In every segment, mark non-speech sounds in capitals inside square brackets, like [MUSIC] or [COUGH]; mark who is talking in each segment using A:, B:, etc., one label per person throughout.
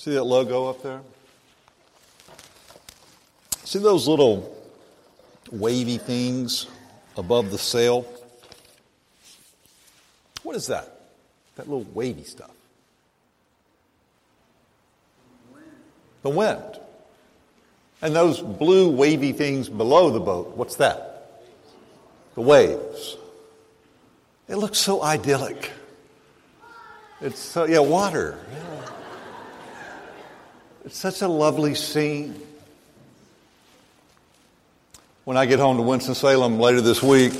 A: See that logo up there? See those little wavy things above the sail? What is that? That little wavy stuff. The wind. And those blue wavy things below the boat, what's that? The waves. It looks so idyllic. It's so, yeah, water. Yeah. It's such a lovely scene. When I get home to Winston-Salem later this week,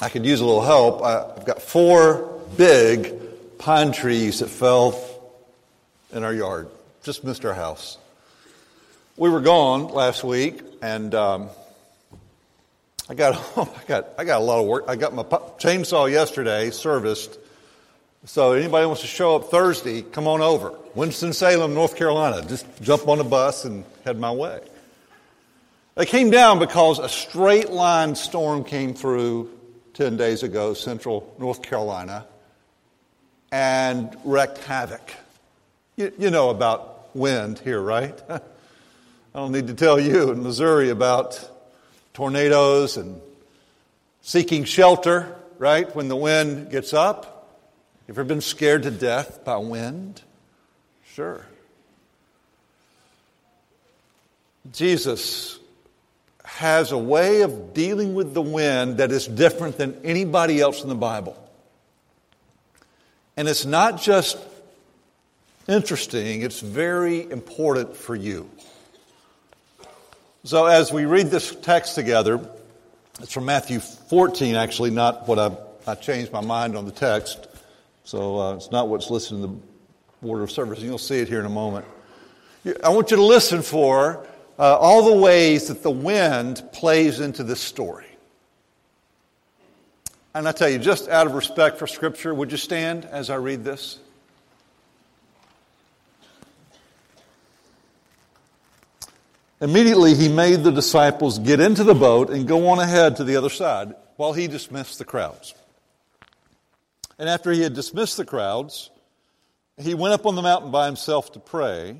A: I could use a little help. I've got four big pine trees that fell in our yard, just missed our house. We were gone last week, and um, I got [LAUGHS] home. I got I got a lot of work. I got my chainsaw yesterday serviced. So anybody wants to show up Thursday, come on over. Winston Salem, North Carolina. Just jump on a bus and head my way. They came down because a straight line storm came through 10 days ago, central North Carolina, and wrecked havoc. You, you know about wind here, right? [LAUGHS] I don't need to tell you in Missouri about tornadoes and seeking shelter, right? When the wind gets up. You ever been scared to death by wind? Sure. Jesus has a way of dealing with the wind that is different than anybody else in the Bible. And it's not just interesting, it's very important for you. So, as we read this text together, it's from Matthew 14, actually, not what I, I changed my mind on the text. So uh, it's not what's listed in the order of service. And you'll see it here in a moment. I want you to listen for uh, all the ways that the wind plays into this story. And I tell you, just out of respect for Scripture, would you stand as I read this? Immediately, he made the disciples get into the boat and go on ahead to the other side while he dismissed the crowds. And after he had dismissed the crowds, he went up on the mountain by himself to pray.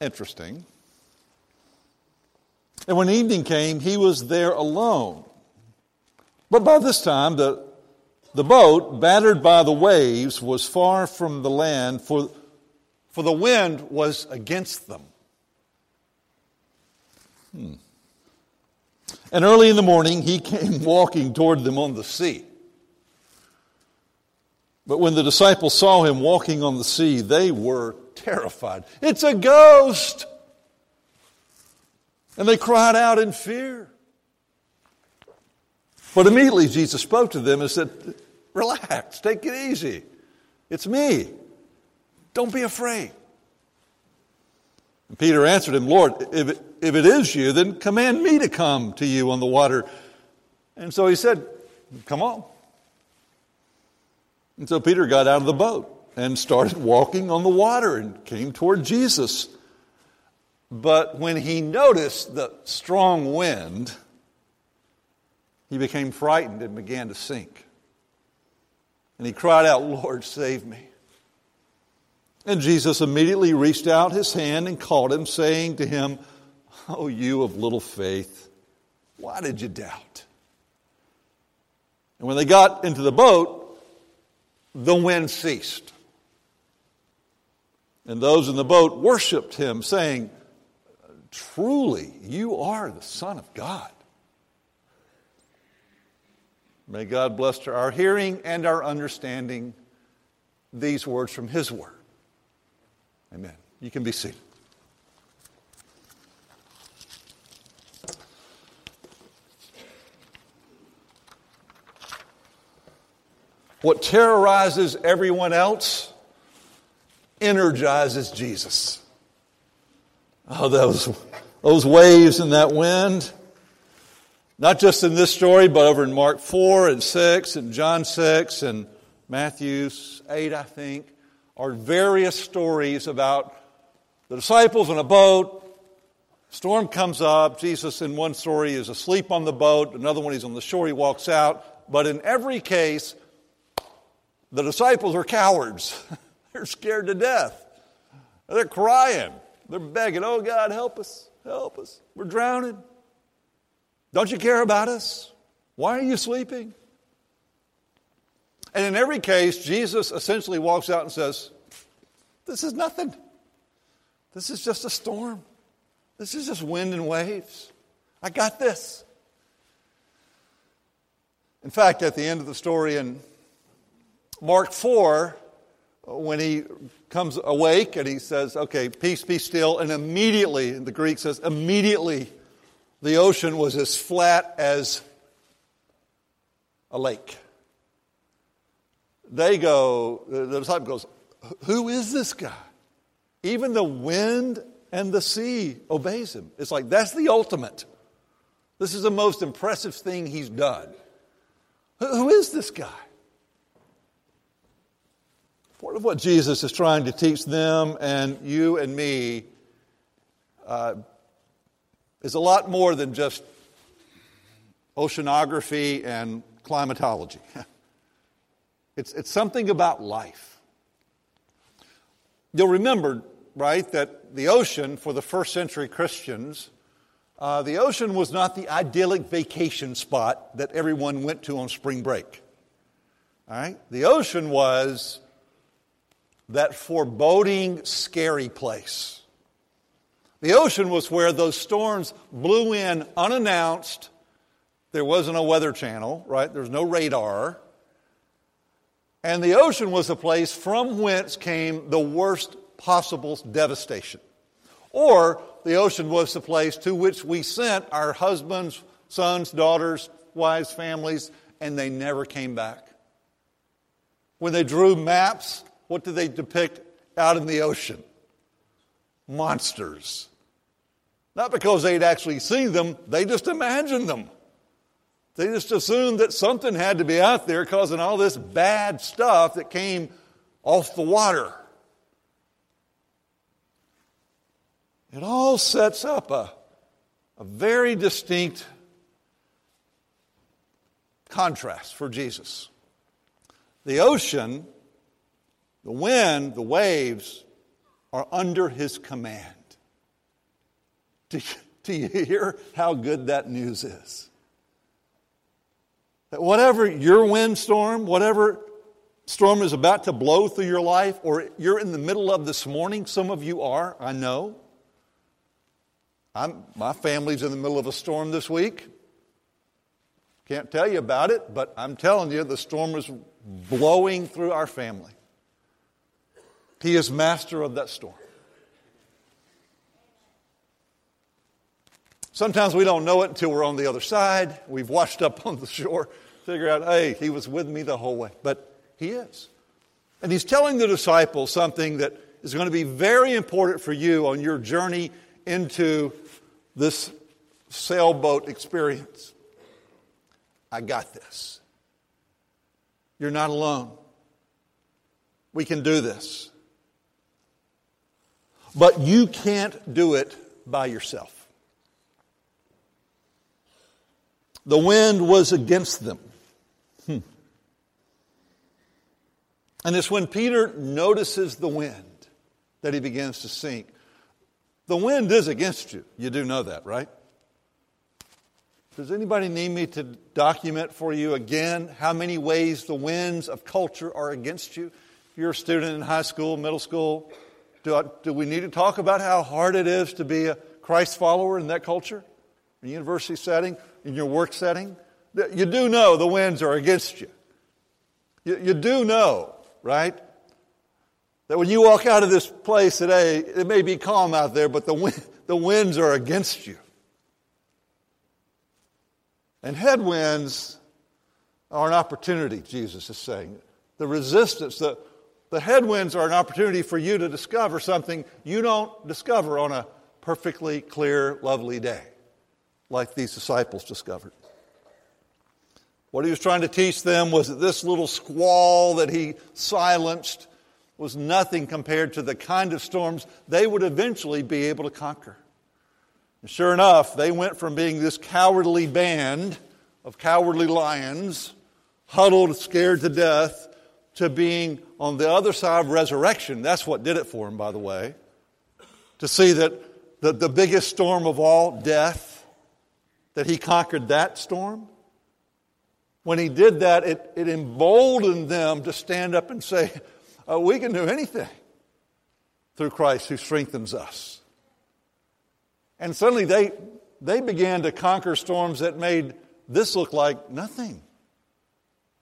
A: Interesting. And when evening came, he was there alone. But by this time, the, the boat, battered by the waves, was far from the land, for, for the wind was against them. Hmm. And early in the morning, he [LAUGHS] came walking toward them on the sea. But when the disciples saw him walking on the sea, they were terrified. It's a ghost! And they cried out in fear. But immediately Jesus spoke to them and said, Relax, take it easy. It's me. Don't be afraid. And Peter answered him, Lord, if it, if it is you, then command me to come to you on the water. And so he said, Come on. And so Peter got out of the boat and started walking on the water and came toward Jesus. But when he noticed the strong wind, he became frightened and began to sink. And he cried out, Lord, save me. And Jesus immediately reached out his hand and caught him, saying to him, Oh, you of little faith, why did you doubt? And when they got into the boat, the wind ceased. And those in the boat worshiped him, saying, Truly, you are the Son of God. May God bless our hearing and our understanding these words from His Word. Amen. You can be seated. What terrorizes everyone else energizes Jesus. Oh, those, those waves and that wind. Not just in this story, but over in Mark 4 and 6 and John 6 and Matthew 8, I think, are various stories about the disciples in a boat. Storm comes up. Jesus, in one story, is asleep on the boat. Another one, he's on the shore. He walks out. But in every case, The disciples are cowards. [LAUGHS] They're scared to death. They're crying. They're begging, Oh God, help us, help us. We're drowning. Don't you care about us? Why are you sleeping? And in every case, Jesus essentially walks out and says, This is nothing. This is just a storm. This is just wind and waves. I got this. In fact, at the end of the story in Mark 4, when he comes awake and he says, Okay, peace be still, and immediately, the Greek says, immediately, the ocean was as flat as a lake. They go, the disciple goes, Who is this guy? Even the wind and the sea obeys him. It's like that's the ultimate. This is the most impressive thing he's done. Who is this guy? Part of what Jesus is trying to teach them and you and me uh, is a lot more than just oceanography and climatology. [LAUGHS] it's, it's something about life. You'll remember, right, that the ocean for the first century Christians, uh, the ocean was not the idyllic vacation spot that everyone went to on spring break. All right? The ocean was that foreboding, scary place. The ocean was where those storms blew in unannounced. There wasn't a weather channel, right? There's no radar. And the ocean was a place from whence came the worst possible devastation. Or the ocean was the place to which we sent our husbands, sons, daughters, wives, families, and they never came back. When they drew maps what do they depict out in the ocean? Monsters. Not because they'd actually seen them, they just imagined them. They just assumed that something had to be out there causing all this bad stuff that came off the water. It all sets up a, a very distinct contrast for Jesus. The ocean the wind, the waves are under his command. Do [LAUGHS] you, do you hear how good that news is? That whatever your windstorm, whatever storm is about to blow through your life, or you're in the middle of this morning, some of you are, I know. I'm, my family's in the middle of a storm this week. Can't tell you about it, but I'm telling you, the storm is blowing through our family. He is master of that storm. Sometimes we don't know it until we're on the other side. We've washed up [LAUGHS] on the shore, figure out, hey, he was with me the whole way. But he is. And he's telling the disciples something that is going to be very important for you on your journey into this sailboat experience. I got this. You're not alone. We can do this. But you can't do it by yourself. The wind was against them. Hmm. And it's when Peter notices the wind that he begins to sink. The wind is against you. You do know that, right? Does anybody need me to document for you again how many ways the winds of culture are against you? If you're a student in high school, middle school, do, I, do we need to talk about how hard it is to be a Christ follower in that culture? In university setting, in your work setting? You do know the winds are against you. You, you do know, right? That when you walk out of this place today, it may be calm out there, but the, wind, the winds are against you. And headwinds are an opportunity, Jesus is saying. The resistance, the, the headwinds are an opportunity for you to discover something you don't discover on a perfectly clear, lovely day, like these disciples discovered. What he was trying to teach them was that this little squall that he silenced was nothing compared to the kind of storms they would eventually be able to conquer. And sure enough, they went from being this cowardly band of cowardly lions, huddled, scared to death, to being on the other side of resurrection. That's what did it for him, by the way. To see that the, the biggest storm of all, death, that he conquered that storm. When he did that, it, it emboldened them to stand up and say, uh, We can do anything through Christ who strengthens us. And suddenly they, they began to conquer storms that made this look like nothing.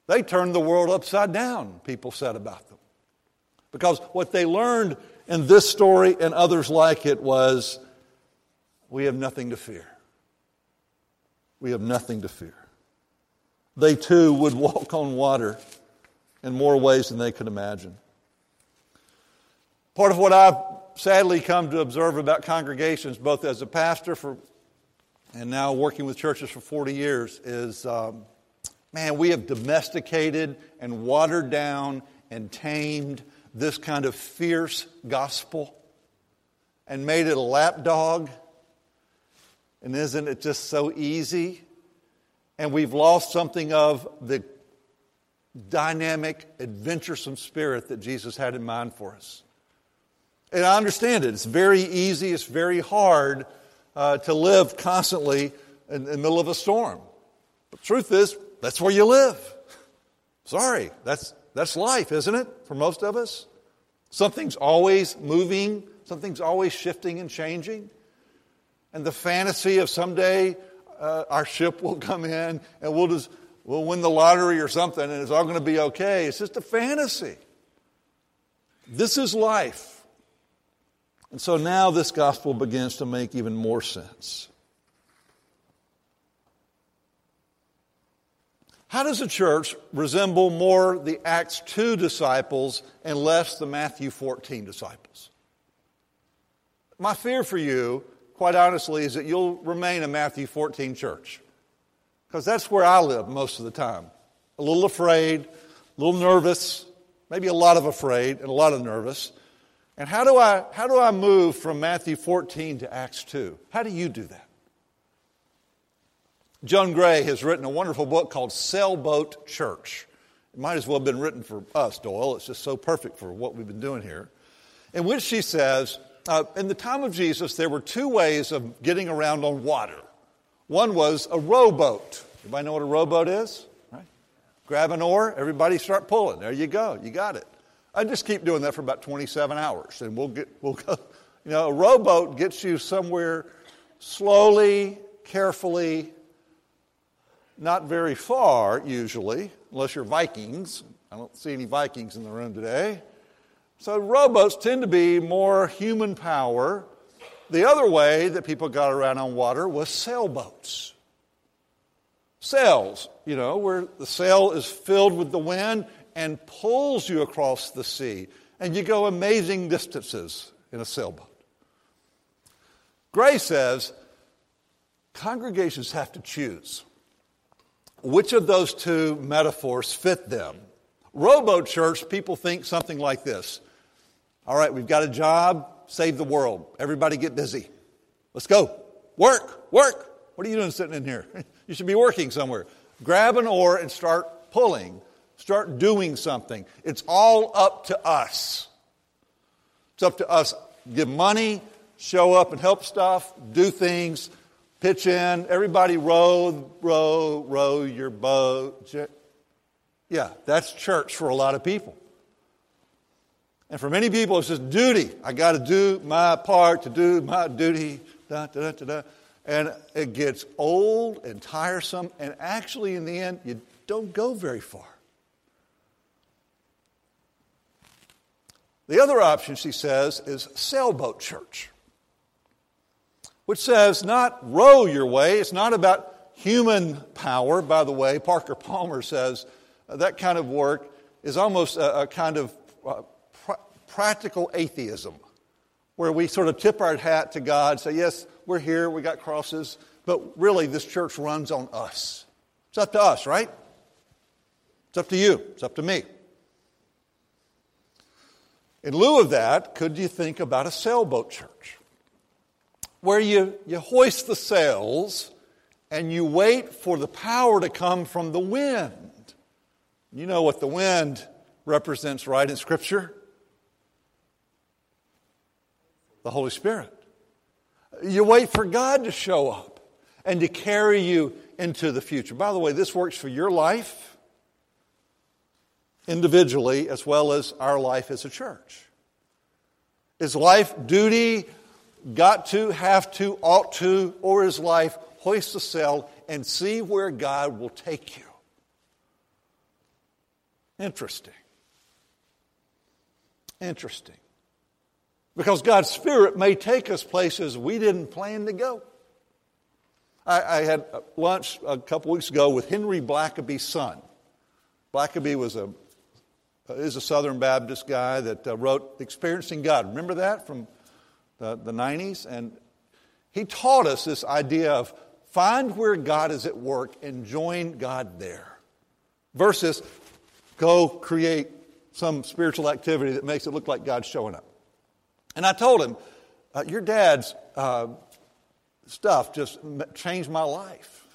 A: They turned the world upside down, people said about them. Because what they learned in this story and others like it was we have nothing to fear. We have nothing to fear. They too would [LAUGHS] walk on water in more ways than they could imagine. Part of what I've sadly come to observe about congregations, both as a pastor for and now working with churches for 40 years, is um, man, we have domesticated and watered down and tamed this kind of fierce gospel and made it a lapdog. And isn't it just so easy? And we've lost something of the dynamic, adventuresome spirit that Jesus had in mind for us. And I understand it. It's very easy, it's very hard uh, to live constantly in, in the middle of a storm. But truth is, that's where you live. Sorry, that's, that's life, isn't it, for most of us? Something's always moving, something's always shifting and changing. And the fantasy of someday uh, our ship will come in and we'll just we'll win the lottery or something and it's all going to be okay. It's just a fantasy. This is life. And so now this gospel begins to make even more sense. How does the church resemble more the Acts 2 disciples and less the Matthew 14 disciples? My fear for you, quite honestly, is that you'll remain a Matthew 14 church. Because that's where I live most of the time. A little afraid, a little nervous, maybe a lot of afraid and a lot of nervous. And how do I, how do I move from Matthew 14 to Acts 2? How do you do that? Joan Gray has written a wonderful book called Sailboat Church. It might as well have been written for us, Doyle. It's just so perfect for what we've been doing here. In which she says, uh, in the time of Jesus, there were two ways of getting around on water. One was a rowboat. Everybody know what a rowboat is? Right? Grab an oar, everybody start pulling. There you go, you got it. I just keep doing that for about 27 hours, and we'll get we'll go. [LAUGHS] You know, a rowboat gets you somewhere slowly, carefully, not very far usually, unless you're Vikings. I don't see any Vikings in the room today. So rowboats tend to be more human power. The other way that people got around on water was sailboats. Sails, you know, where the sail is filled with the wind and pulls you across the sea, and you go amazing distances in a sailboat. Gray says congregations have to choose which of those two metaphors fit them. Rowboat church, people think something like this All right, we've got a job, save the world. Everybody get busy. Let's go. Work, work. What are you doing sitting in here? [LAUGHS] You should be working somewhere. Grab an oar and start pulling. Start doing something. It's all up to us. It's up to us. Give money, show up and help stuff, do things, pitch in. Everybody row, row, row your boat. Yeah, that's church for a lot of people. And for many people, it's just duty. I got to do my part to do my duty. Da, da, da, da, and it gets old and tiresome, and actually, in the end, you don't go very far. The other option, she says, is sailboat church, which says not row your way. It's not about human power. By the way, Parker Palmer says uh, that kind of work is almost a, a kind of uh, practical atheism, where we sort of tip our hat to God, say, Yes, we're here, we got crosses, but really this church runs on us. It's up to us, right? It's up to you, it's up to me. In lieu of that, could you think about a sailboat church? Where you, you hoist the sails and you wait for the power to come from the wind. You know what the wind represents right in Scripture? The Holy Spirit. You wait for God to show up and to carry you into the future. By the way, this works for your life individually as well as our life as a church. Is life duty, got to, have to, ought to, or is life hoist the sail and see where God will take you? Interesting. Interesting. Because God's Spirit may take us places we didn't plan to go. I, I had lunch a couple weeks ago with Henry Blackaby's son. Blackaby was a is a Southern Baptist guy that uh, wrote Experiencing God. Remember that from the, the 90s? And he taught us this idea of find where God is at work and join God there versus go create some spiritual activity that makes it look like God's showing up. And I told him, uh, Your dad's uh, stuff just changed my life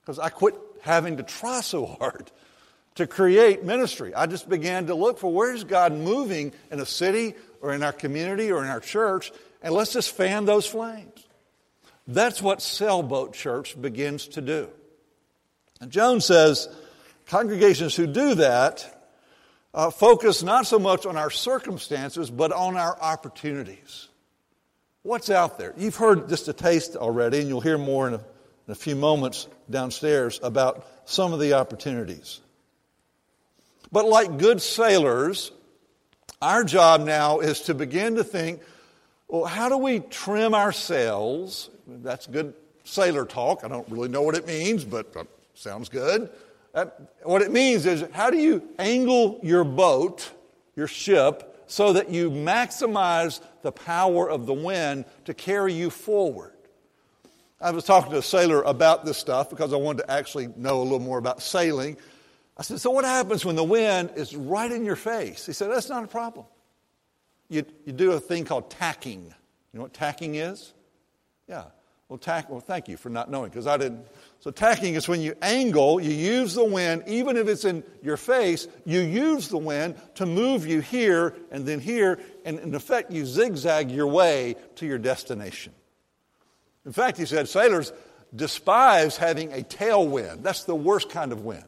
A: because I quit having to try so hard to create ministry. I just began to look for where's God moving in a city or in our community or in our church, and let's just fan those flames. That's what Sailboat Church begins to do. And Jones says congregations who do that uh, focus not so much on our circumstances, but on our opportunities. What's out there? You've heard just a taste already, and you'll hear more in a, in a few moments downstairs about some of the opportunities. But like good sailors, our job now is to begin to think well, how do we trim our sails? That's good sailor talk. I don't really know what it means, but sounds good. What it means is how do you angle your boat, your ship, so that you maximize the power of the wind to carry you forward? I was talking to a sailor about this stuff because I wanted to actually know a little more about sailing. I said, So what happens when the wind is right in your face? He said, That's not a problem. You, you do a thing called tacking. You know what tacking is? Yeah. Well, tack, well, thank you for not knowing because I didn't. So, tacking is when you angle, you use the wind, even if it's in your face, you use the wind to move you here and then here, and in effect, you zigzag your way to your destination. In fact, he said sailors despise having a tailwind. That's the worst kind of wind.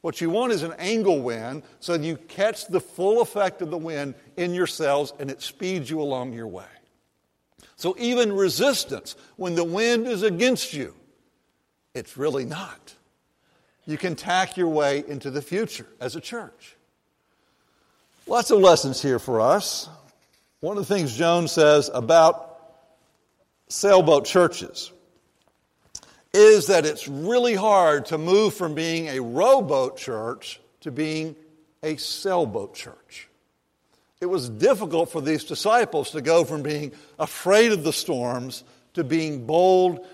A: What you want is an angle wind so you catch the full effect of the wind in your sails and it speeds you along your way. So even resistance, when the wind is against you, it's really not. You can tack your way into the future as a church. Lots of lessons here for us. One of the things Jones says about sailboat churches is that it's really hard to move from being a rowboat church to being a sailboat church. It was difficult for these disciples to go from being afraid of the storms to being bold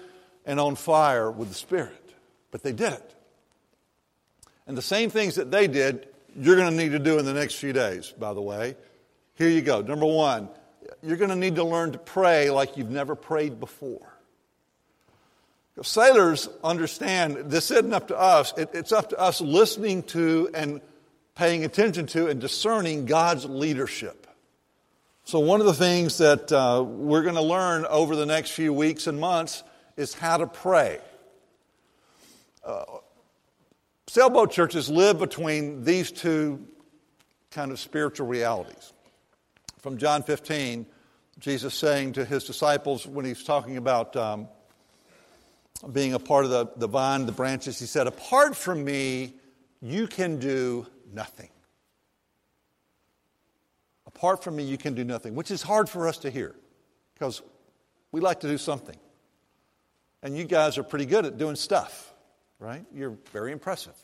A: and on fire with the Spirit. But they did it. And the same things that they did, you're going to need to do in the next few days, by the way. Here you go. Number one, you're going to need to learn to pray like you've never prayed before. Sailors understand this isn't up to us, it, it's up to us listening to and paying attention to and discerning God's leadership. So, one of the things that uh, we're going to learn over the next few weeks and months is how to pray. Uh, sailboat churches live between these two kind of spiritual realities. From John 15, Jesus saying to his disciples when he's talking about um, being a part of the, the vine, the branches, he said, Apart from me, you can do nothing. Apart from me, you can do nothing, which is hard for us to hear because we like to do something. And you guys are pretty good at doing stuff, right? You're very impressive.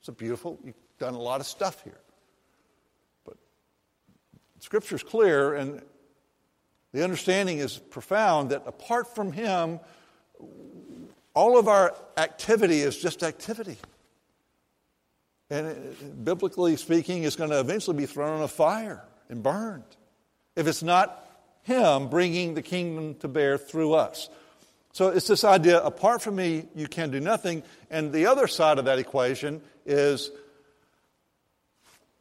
A: It's a beautiful, you've done a lot of stuff here. But Scripture's clear, and the understanding is profound that apart from Him, all of our activity is just activity. And it, biblically speaking, it's going to eventually be thrown in a fire and burned if it's not Him bringing the kingdom to bear through us. So it's this idea apart from me, you can do nothing. And the other side of that equation is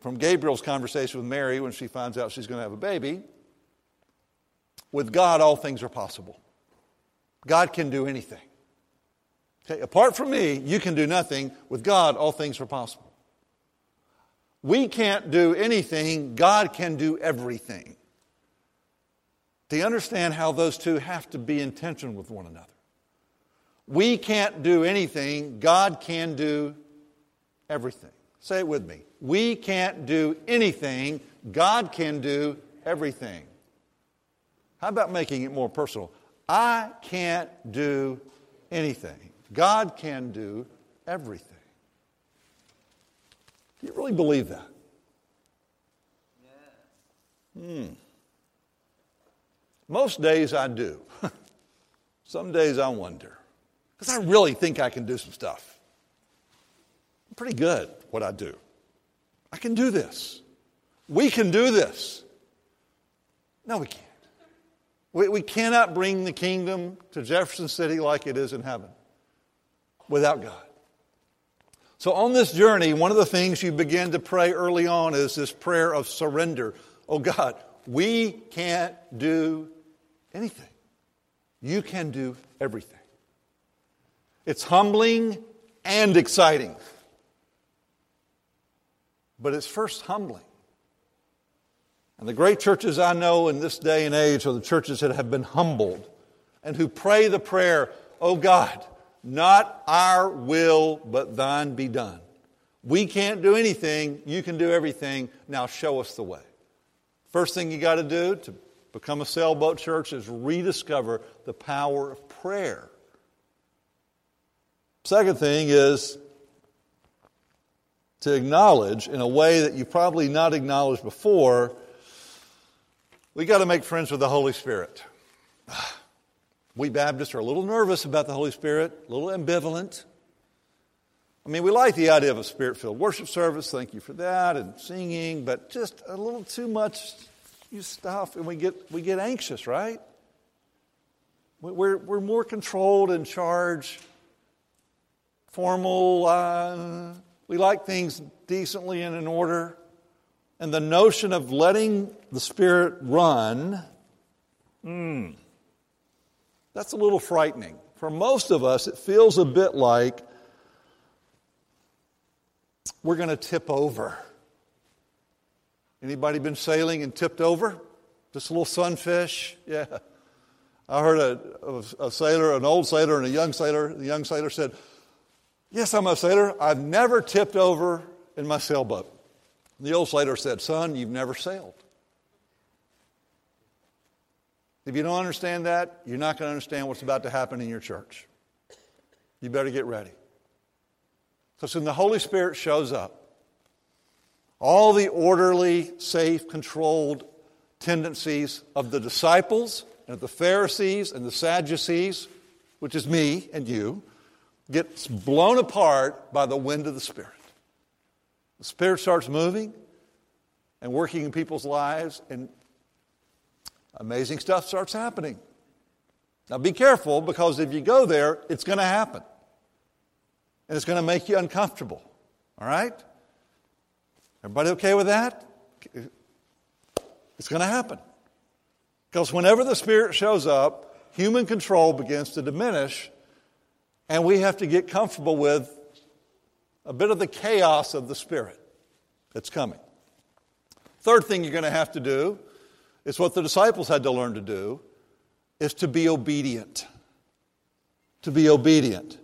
A: from Gabriel's conversation with Mary when she finds out she's going to have a baby. With God, all things are possible. God can do anything. Okay, apart from me, you can do nothing. With God, all things are possible. We can't do anything, God can do everything. You understand how those two have to be in tension with one another? We can't do anything, God can do everything. Say it with me. We can't do anything, God can do everything. How about making it more personal? I can't do anything. God can do everything. Do you really believe that? Hmm. Most days I do. [LAUGHS] some days I wonder. Because I really think I can do some stuff. I'm pretty good what I do. I can do this. We can do this. No, we can't. We, we cannot bring the kingdom to Jefferson City like it is in heaven without God. So, on this journey, one of the things you begin to pray early on is this prayer of surrender. Oh God, we can't do anything. You can do everything. It's humbling and exciting. But it's first humbling. And the great churches I know in this day and age are the churches that have been humbled and who pray the prayer, Oh God, not our will, but thine be done. We can't do anything. You can do everything. Now show us the way. First thing you got to do to become a sailboat church is rediscover the power of prayer. Second thing is to acknowledge in a way that you probably not acknowledged before we got to make friends with the Holy Spirit. We Baptists are a little nervous about the Holy Spirit, a little ambivalent. I mean, we like the idea of a spirit filled worship service, thank you for that, and singing, but just a little too much stuff, and we get, we get anxious, right? We're, we're more controlled and charged, formal. Uh, we like things decently and in order. And the notion of letting the Spirit run, hmm, that's a little frightening. For most of us, it feels a bit like we're going to tip over. Anybody been sailing and tipped over? Just a little sunfish? Yeah. I heard a, a, sailor, an old sailor and a young sailor. The young sailor said, Yes, I'm a sailor. I've never tipped over in my sailboat. The old sailor said, Son, you've never sailed. If you don't understand that, you're not going to understand what's about to happen in your church. You better get ready. Because when the Holy Spirit shows up, all the orderly, safe, controlled tendencies of the disciples and of the Pharisees and the Sadducees, which is me and you, gets blown apart by the wind of the Spirit. The Spirit starts moving and working in people's lives, and amazing stuff starts happening. Now, be careful because if you go there, it's going to happen. And it's going to make you uncomfortable. All right? Everybody okay with that? It's going to happen. Because whenever the Spirit shows up, human control begins to diminish, and we have to get comfortable with a bit of the chaos of the Spirit that's coming. Third thing you're going to have to do is what the disciples had to learn to do is to be obedient. To be obedient.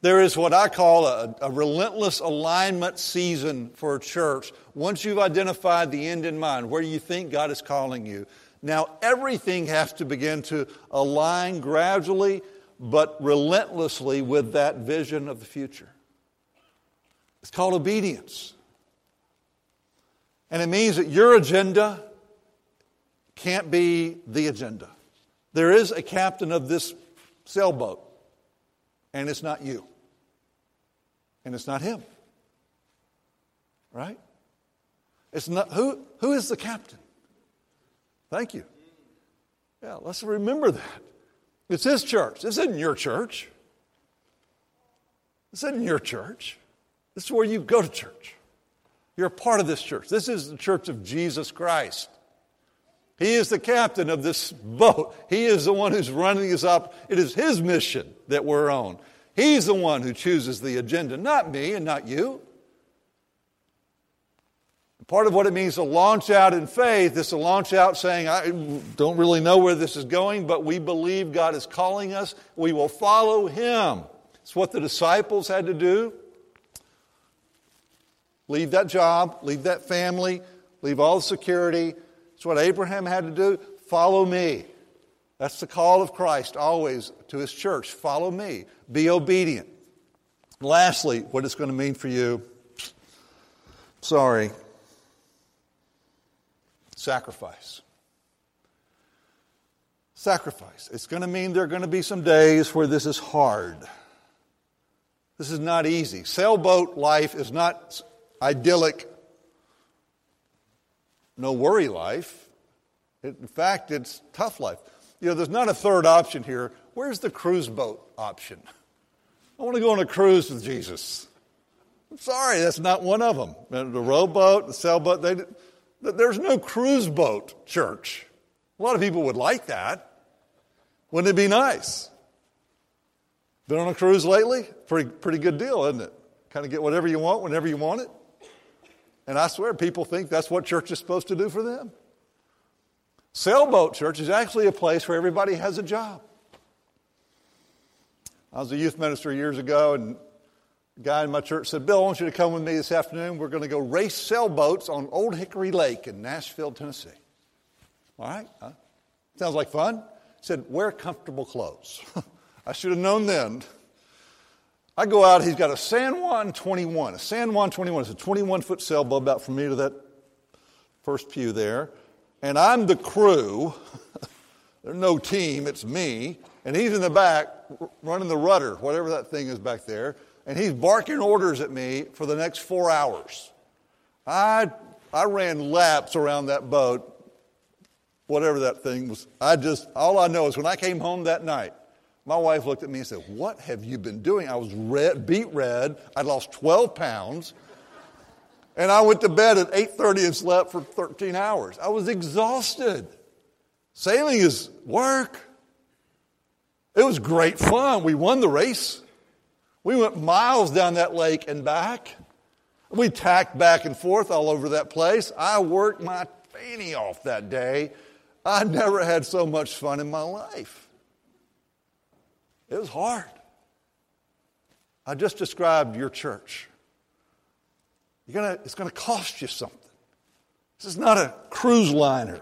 A: There is what I call a, a, relentless alignment season for a church. Once you've identified the end in mind, where you think God is calling you, now everything has to begin to align gradually but relentlessly with that vision of the future. It's called obedience. And it means that your agenda can't be the agenda. There is a captain of this sailboat, and it's not you and it's not him. Right? It's not who who is the captain? Thank you. Yeah, let's remember that. It's his church. This isn't your church. This isn't your church. This is where you go to church. You're a part of this church. This is the church of Jesus Christ. He is the captain of this boat. He is the one who's running us up. It is his mission that we're on. He's the one who chooses the agenda, not me and not you. Part of what it means to launch out in faith is to launch out saying, I don't really know where this is going, but we believe God is calling us. We will follow Him. It's what the disciples had to do. Leave that job, leave that family, leave all the security. What Abraham had to do. Follow me. That's the call of Christ always to His church. Follow me. Be obedient. Lastly, what it's going to mean for you. Sorry. Sacrifice. Sacrifice. It's going to mean there are going to be some days where this is hard. This is not easy. Sailboat life is not idyllic, no worry life. in fact, it's tough life. You know, there's not a third option here. Where's the cruise boat option? I want to go on a cruise with Jesus. I'm sorry, that's not one of them. The rowboat, the sailboat, they, there's no cruise boat church. A lot of people would like that. Wouldn't it be nice? Been on a cruise lately? Pretty, pretty good deal, isn't it? Kind of get whatever you want whenever you want it. And I swear, people think that's what church is supposed to do for them. Sailboat church is actually a place where everybody has a job. I was a youth minister years ago, and a guy in my church said, Bill, I want you to come with me this afternoon. We're going to go race sailboats on Old Hickory Lake in Nashville, Tennessee. All right? Huh? Sounds like fun. He said, Wear comfortable clothes. [LAUGHS] I should have known then. I go out, he's got a San Juan 21. A San Juan 21 is a 21 foot sailboat about from me to that first pew there. And I'm the crew. [LAUGHS] There's no team, it's me. And he's in the back running the rudder, whatever that thing is back there and he's barking orders at me for the next four hours. I, I ran laps around that boat, whatever that thing was. I just, all I know is when I came home that night, my wife looked at me and said, What have you been doing? I was red, beet red. I'd lost 12 pounds. And I went to bed at 8:30 and slept for 13 hours. I was exhausted. Sailing is work. It was great fun. We won the race. We went miles down that lake and back. We tacked back and forth all over that place. I worked my fanny off that day. I never had so much fun in my life. It was hard. I just described your church. You're gonna, it's going to cost you something. This is not a cruise liner.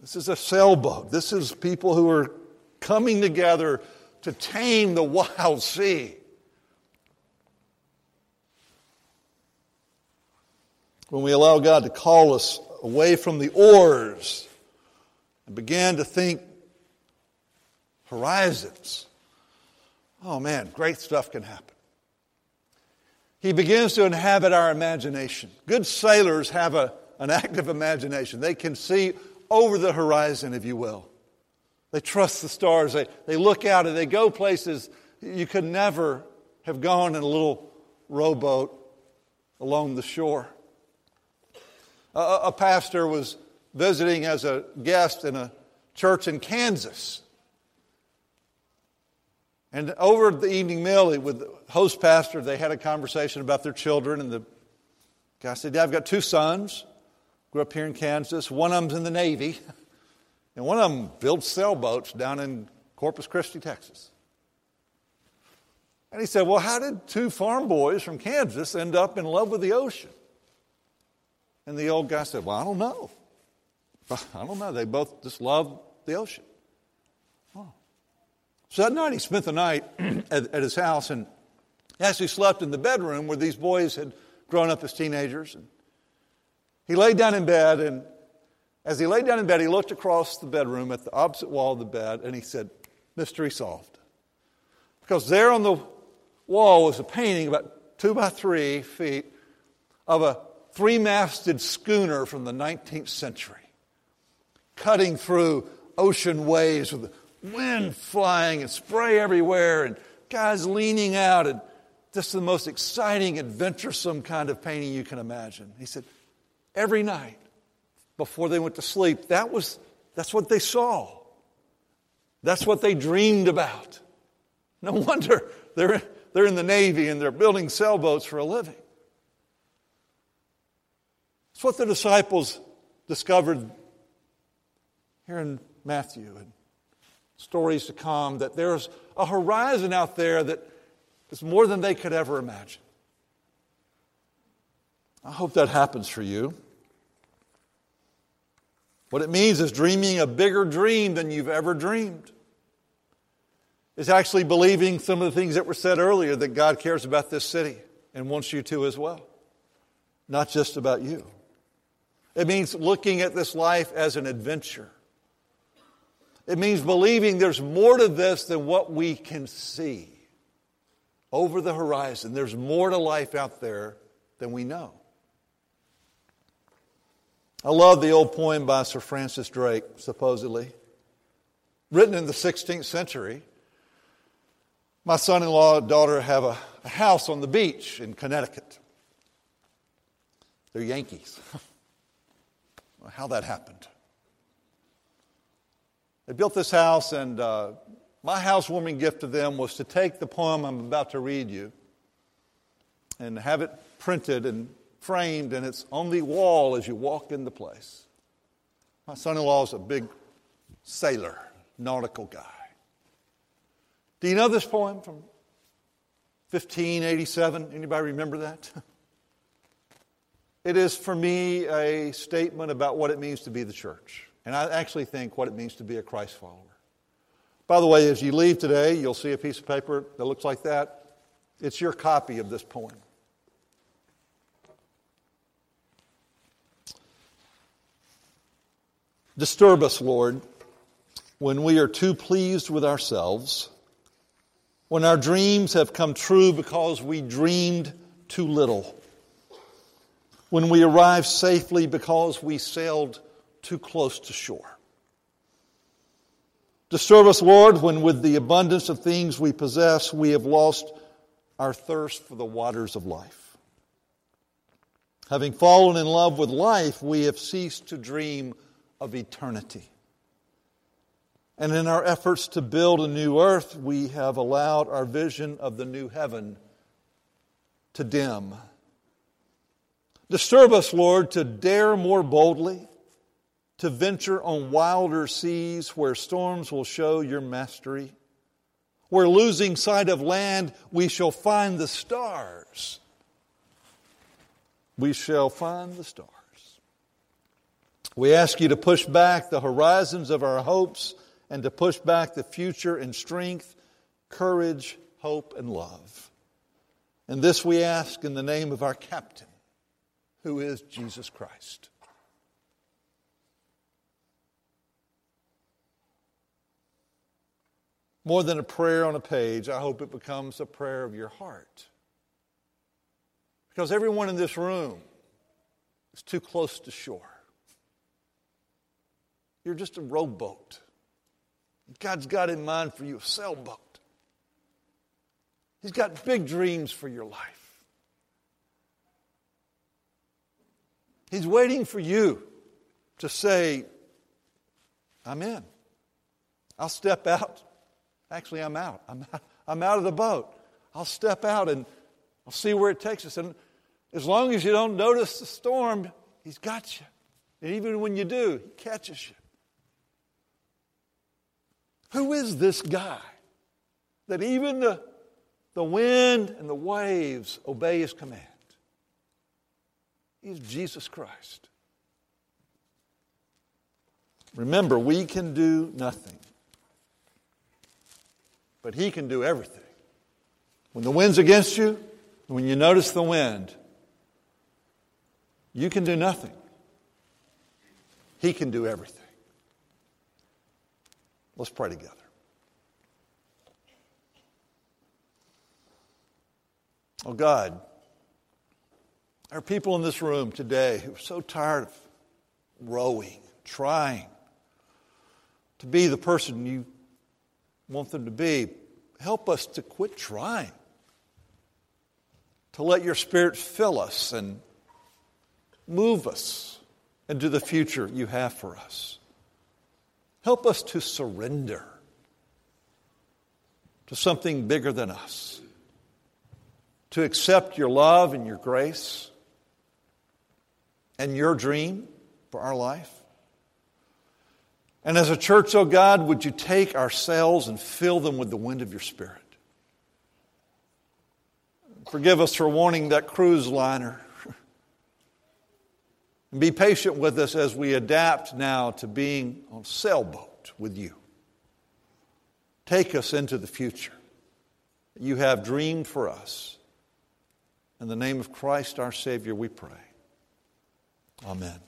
A: This is a sailboat. This is people who are coming together to tame the wild sea. When we allow God to call us away from the oars and begin to think horizons, oh man, great stuff can happen. He begins to inhabit our imagination. Good sailors have a, an active imagination. They can see over the horizon, if you will. They trust the stars. They, they look out and they go places you could never have gone in a little rowboat along the shore. A, a pastor was visiting as a guest in a church in Kansas. And over the evening meal with the host pastor, they had a conversation about their children. And the guy said, Yeah, I've got two sons, grew up here in Kansas. One of them's in the Navy. [LAUGHS] And one of them builds sailboats down in Corpus Christi, Texas. And he said, Well, how did two farm boys from Kansas end up in love with the ocean? And the old guy said, Well, I don't know. [LAUGHS] I don't know. They both just love the ocean. So that night he spent the night [CLEARS THROAT] at, at, his house and actually slept in the bedroom where these boys had grown up as teenagers. And he laid down in bed and as he lay down in bed, he looked across the bedroom at the opposite wall of the bed and he said, Mystery solved. Because there on the wall was a painting about two by three feet of a three masted schooner from the 19th century, cutting through ocean waves with wind flying and spray everywhere and guys leaning out and just the most exciting, adventuresome kind of painting you can imagine. He said, every night before they went to sleep, that was, that's what they saw. That's what they dreamed about. No [LAUGHS] wonder they're, they're in the Navy and they're building sailboats for a living. It's what the disciples discovered here in Matthew and stories to come that there's a horizon out there that is more than they could ever imagine. I hope that happens for you. What it means is dreaming a bigger dream than you've ever dreamed. It's actually believing some of the things that were said earlier that God cares about this city and wants you to as well, not just about you. It means looking at this life as an adventure. It means believing there's more to this than what we can see over the horizon. There's more to life out there than we know. I love the old poem by Sir Francis Drake, supposedly, written in the 16th century. My son in law and daughter have a, a, house on the beach in Connecticut. They're Yankees. [LAUGHS] How that happened. They built this house, and uh, my housewarming gift to them was to take the poem I'm about to read you and have it printed and framed, and it's on the wall as you walk in the place. My son in law is a big sailor, nautical guy. Do you know this poem from 1587? Anybody remember that? [LAUGHS] It is for me a statement about what it means to be the church. And I actually think what it means to be a Christ follower. By the way, as you leave today, you'll see a piece of paper that looks like that. It's your copy of this poem. Disturb us, Lord, when we are too pleased with ourselves, when our dreams have come true because we dreamed too little, when we arrive safely because we sailed too close to shore. Disturb us, Lord, when with the abundance of things we possess, we have lost our thirst for the waters of life. Having fallen in love with life, we have ceased to dream of eternity. And in our efforts to build a new earth, we have allowed our vision of the new heaven to dim. Disturb us, Lord, to dare more boldly, to venture on wilder seas where storms will show your mastery, where losing sight of land, we shall find the stars. We shall find the stars. We ask you to push back the horizons of our hopes and to push back the future in strength, courage, hope, and love. And this we ask in the name of our captain, who is Jesus Christ. More than a prayer on a page, I hope it becomes a prayer of your heart. Because everyone in this room is too close to shore. You're just a rowboat. God's got in mind for you a sailboat. He's got big dreams for your life. He's waiting for you to say, I'm in. I'll step out. Actually, I'm out. I'm, [LAUGHS] I'm out of the boat. I'll step out and I'll see where it takes us. And as long as you don't notice the storm, He's got you. And even when you do, He catches you. Who is this guy that even the, the wind and the waves obey his command? He's Jesus Christ. Remember, we can do nothing, but he can do everything. When the wind's against you, when you notice the wind, you can do nothing. He can do everything. Let's pray together. Oh God, there are people in this room today who are so tired of rowing, trying to be the person you want them to be. Help us to quit trying. to let your Spirit fill us and move us into the future you have for us. Help us to surrender to something bigger than us, to accept your love and your grace and your dream for our life. And as a church, oh God, would you take our sails and fill them with the wind of your Spirit? Forgive us for wanting that cruise liner. and [LAUGHS] be patient with us as we adapt now to being on sailboat with you. Take us into the future you have dreamed for us. In the name of Christ our Savior, we pray. Amen.